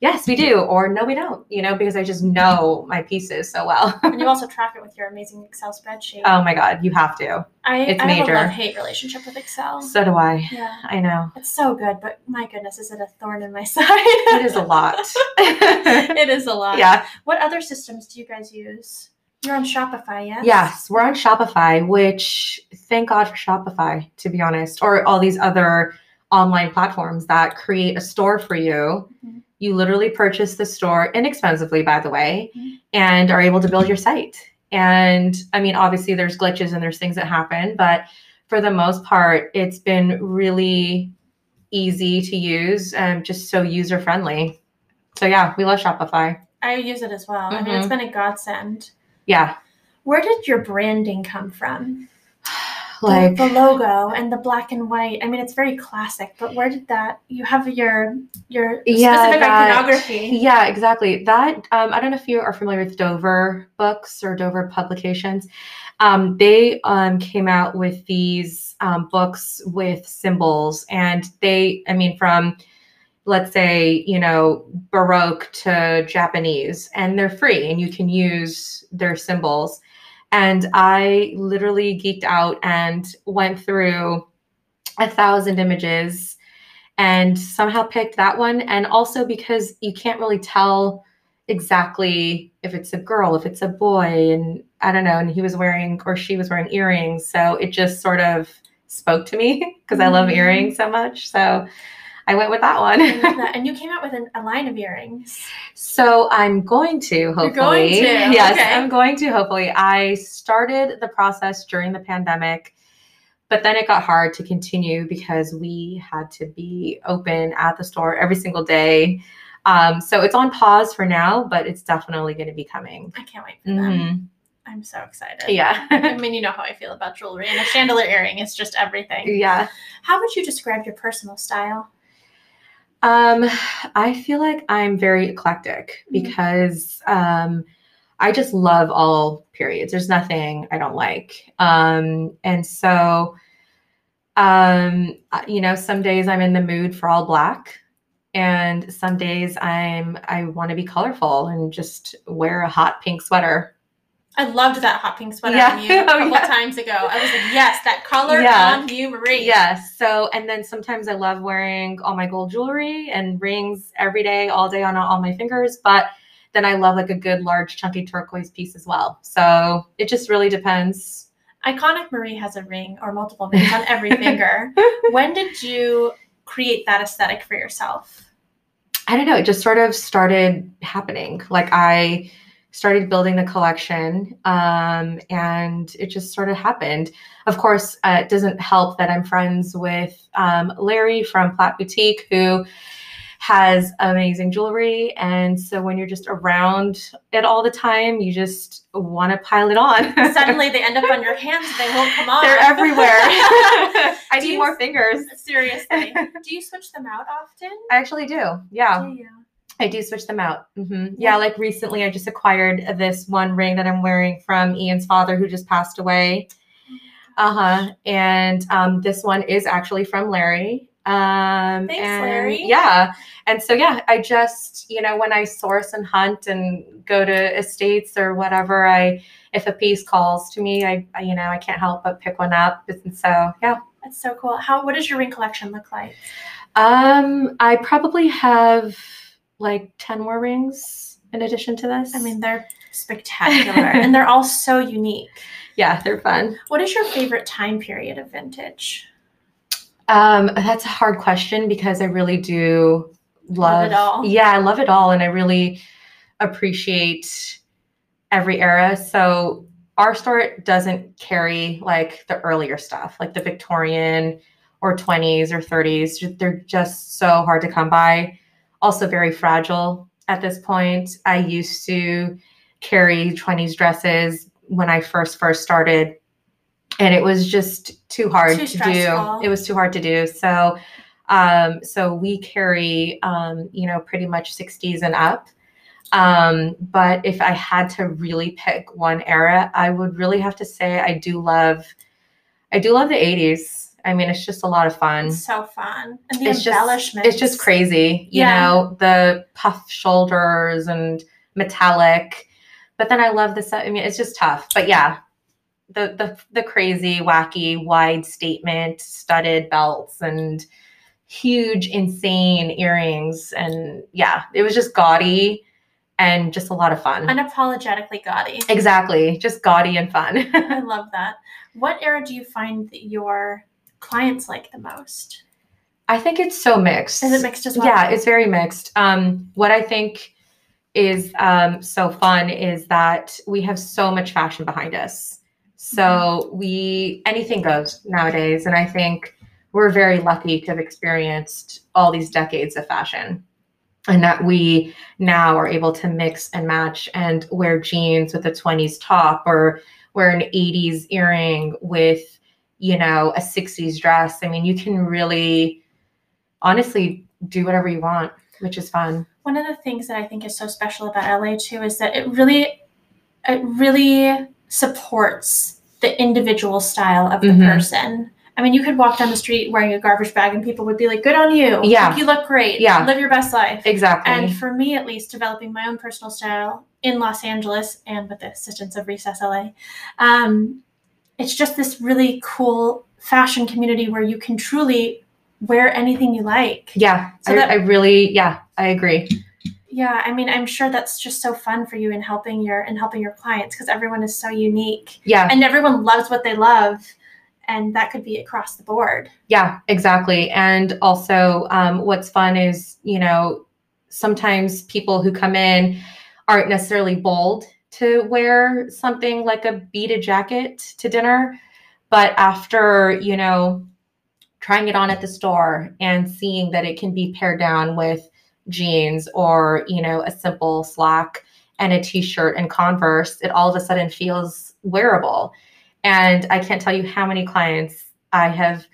"Yes, we do," or "No, we don't," you know, because I just know my pieces so well. And you also track it with your amazing Excel spreadsheet. oh my god, you have to. I, it's I have a love hate relationship with Excel. So do I. yeah. I know It's so good, but my goodness, is it a thorn in my side? it is a lot. it is a lot. yeah. What other systems do you guys use? You're on Shopify, yes? Yes, we're on Shopify, which thank God for Shopify, to be honest, or all these other online platforms that create a store for you. Mhm. You literally purchase the store inexpensively, by the way, Mhm. and are able to build your site. And I mean, obviously, there's glitches and there's things that happen, but for the most part, it's been really easy to use and just so user friendly. So, yeah, we love Shopify. I use it as well. I mean, Mm-hmm. it's been a godsend. Yeah. Where did your branding come from? The- Like, the, logo and the black and white. I mean, it's very classic. But where did that? You have your your specific that- iconography. Yeah, exactly. That um, I don't know if you are familiar with Dover Books or Dover Publications. Um, they um, came out with these um, books with symbols, and they, I mean, from let's say you know Baroque to Japanese, and they're free, and you can use their symbols. And I literally geeked out and went through a thousand images and somehow picked that one. And also because you can't really tell exactly if it's a girl, if it's a boy, and I don't know. And he was wearing or she was wearing earrings. So it just sort of spoke to me because I love Mhm. earrings so much. So I went with that one. And you came out with an, a line of earrings. So I'm going to hopefully. going to, Yes, okay. I'm going to hopefully. I started the process during the pandemic, but then it got hard to continue because we had to be open at the store every single day. Um, so it's on pause for now, but it's definitely going to be coming. I can't wait for them. Mhm. I'm so excited. Yeah. I mean, you know how I feel about jewelry, and a chandelier earring is just everything. yeah. How would you describe your personal style? Um, I feel like I'm very eclectic Mhm. because um, I just love all periods. There's nothing I don't like. Um, and so, um, you know, some days I'm in the mood for all black, and some days I'm I want to be colorful and just wear a hot pink sweater. I loved that hot pink sweater Yeah. on you oh, a Oh, couple yeah. times ago. I was like, yes, that color Yeah. on you, Marie. Yes. So, and then sometimes I love wearing all my gold jewelry and rings every day, all day on all my fingers. But then I love like a good, large, chunky turquoise piece as well. So it just really depends. Iconic Marie has a ring or multiple rings on every finger. When did you create that aesthetic for yourself? I don't know. It just sort of started happening. Like I started building the collection um, and it just sort of happened. Of course, uh, it doesn't help that I'm friends with um, Larry from Platt Boutique, who has amazing jewelry. And so when you're just around it all the time, you just want to pile it on. Suddenly they end up on your hands and they won't come off. They're everywhere. I Do need more fingers. Seriously. Do you switch them out often? I actually do. Yeah. Do? I do switch them out. hmm Yeah. Yeah, like recently, I just acquired this one ring that I'm wearing from Ian's father, who just passed away. Uh huh. And um, this one is actually from Larry. Um, Thanks, and Larry. Yeah. And so, yeah, I just, you know, when I source and hunt and go to estates or whatever, I, if a piece calls to me, I, I you know, I can't help but pick one up. And so, yeah. That's so cool. How what does your ring collection look like? Um, I probably have like 10 more rings in addition to this. I mean, they're spectacular and they're all so unique. yeah, they're fun. What is your favorite time period of vintage? Um, that's a hard question because I really do Love love, it all. Yeah, I love it all, and I really appreciate every era. So our store doesn't carry like the earlier stuff, like the Victorian or 20s or 30s. They're just so hard to come by. Also very fragile at this point. I used to carry 20s dresses when I first first started and it was just too hard Too to stressful. do. It was too hard to do. So um so we carry um you know pretty much 60s and up. Um but if I had to really pick one era, I would really have to say I do love I do love the 80s. I mean, it's just a lot of fun. It's so fun. And the It's just embellishments. it's just crazy, you Yeah. know, the puff shoulders and metallic. But then I love this. Set. I mean, it's just tough. But yeah, the the the crazy, wacky, wide statement, studded belts and huge, insane earrings, and yeah, it was just gaudy and just a lot of fun. Unapologetically gaudy. exactly, just gaudy and fun. I love that. What era do you find that your clients like the most? I think it's so mixed. Is it mixed as well? Yeah, it's very mixed. Um, what I think is um, so fun is that we have so much fashion behind us. So we anything goes nowadays, and I think we're very lucky to have experienced all these decades of fashion, and that we now are able to mix and match and wear jeans with a '20s top or wear an '80s earring with you know a '60s dress. I mean, you can really honestly do whatever you want, which is fun. One of the things that I think is so special about LA too is that it really it really supports the individual style of the Mhm. person I mean, you could walk down the street wearing a garbage bag and people would be like, good on you. Yeah. Like, you look great. Yeah. Live your best life. Exactly. And for me, at least, developing my own personal style in Los Angeles and with the assistance of Recess LA, um, it's just this really cool fashion community where you can truly wear anything you like. yeah, So I, that- I really, yeah, I agree. Yeah, I mean, I'm sure that's just so fun for you in helping your in helping your clients because everyone is so unique Yeah, and everyone loves what they love, and that could be across the board. yeah, exactly. And also, um, what's fun is, you know, sometimes people who come in aren't necessarily bold to wear something like a beaded jacket to dinner. But after, you know, trying it on at the store and seeing that it can be pared down with jeans or, you know, a simple slack and a t shirt and Converse, it all of a sudden feels wearable. And I can't tell you how many clients I have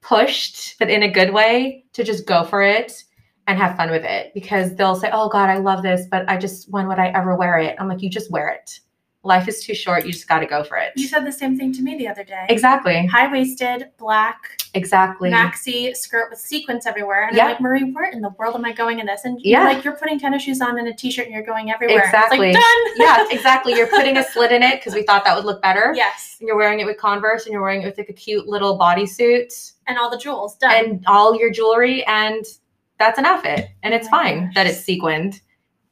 pushed, but in a good way, to just go for it and have fun with it because they'll say, Oh God, I love this, but I just, when would I ever wear it? I'm like, You just wear it. Life is too short. You just got to go for it. You said the same thing to me the other day. Exactly. High waisted, black, Exactly. maxi skirt with sequins everywhere. And Yeah. I'm like, Marie, where in the world am I going in this? And Yeah. you're like, you're putting tennis shoes on and a t shirt and you're going everywhere. Exactly. Like, done. yeah, exactly. You're putting a slit in it because we thought that would look better. yes. And you're wearing it with Converse and you're wearing it with like a cute little bodysuit And all the jewels, done. and all your jewelry, and that's an outfit. And it's Oh fine gosh. that it's sequined.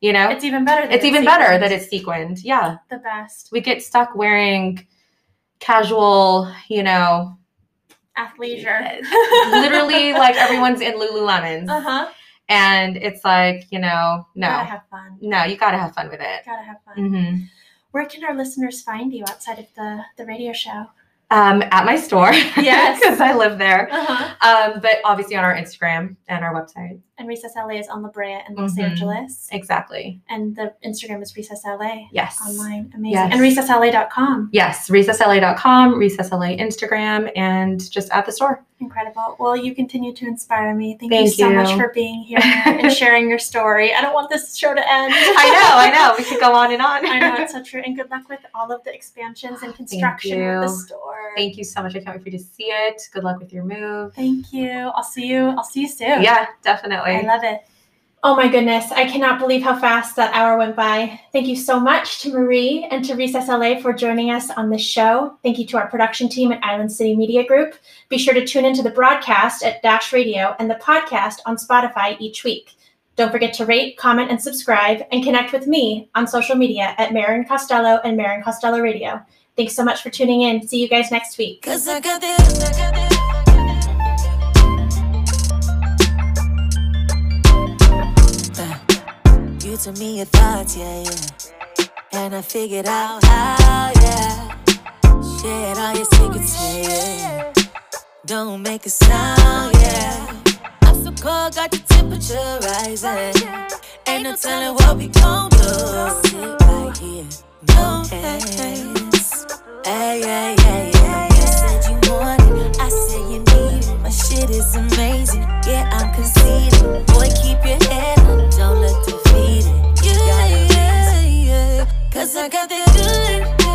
You know, it's even better. it's even better that it's sequined. Yeah. the best. We get stuck wearing casual, you know, Athleisure. literally like everyone's in Lululemons. Uh huh. And it's like, you know, no, Gotta have fun. no, you got to have fun with it. Gotta have fun. hmm Where can our listeners find you outside of the the radio show? Um, at my store. Yes. Because I live there. Uh huh. Um, but obviously on our Instagram and our website. And Recess LA is on La Brea in Los Mhm. Angeles, Exactly. and the Instagram is Recess LA Yes. online. Amazing. Yes. And RecessLA.com. Yes. RecessLA.com, RecessLA Instagram, and just at the store. Incredible. Well, you continue to inspire me. Thank, you Thank so much for being here and sharing your story. I don't want this show to end. I know, I know. We could go on and on. I know it's so true. And good luck with all of the expansions and construction with the store. Thank you so much. I can't wait for you to see it. Good luck with your move. Thank you. I'll see you. I'll see you soon. Yeah, definitely. I love it. Oh my goodness, I cannot believe how fast that hour went by. Thank you so much to Marie and to Recess LA for joining us on this show. Thank you to our production team at Island City Media Group. Be sure to tune into the broadcast at Dash Radio and the podcast on Spotify each week. Don't forget to rate, comment, and subscribe, and connect with me on social media at Marin Costello and Marin Costello Radio. Thanks so much for tuning in. See you guys next week. You told me your thoughts, yeah, yeah. And I figured out how, yeah. Shared all your secrets, yeah, yeah. Don't make a sound, yeah. I'm so cold, got the temperature rising. Ain't no telling what we gon' do. Sit right here, no hands. Hey, yeah, yeah, yeah morning. I say you need it. My shit is amazing. Yeah, I'm conceited. Boy, keep your head up. Don't look defeated. Yeah, yeah, yeah. Cause I got the good.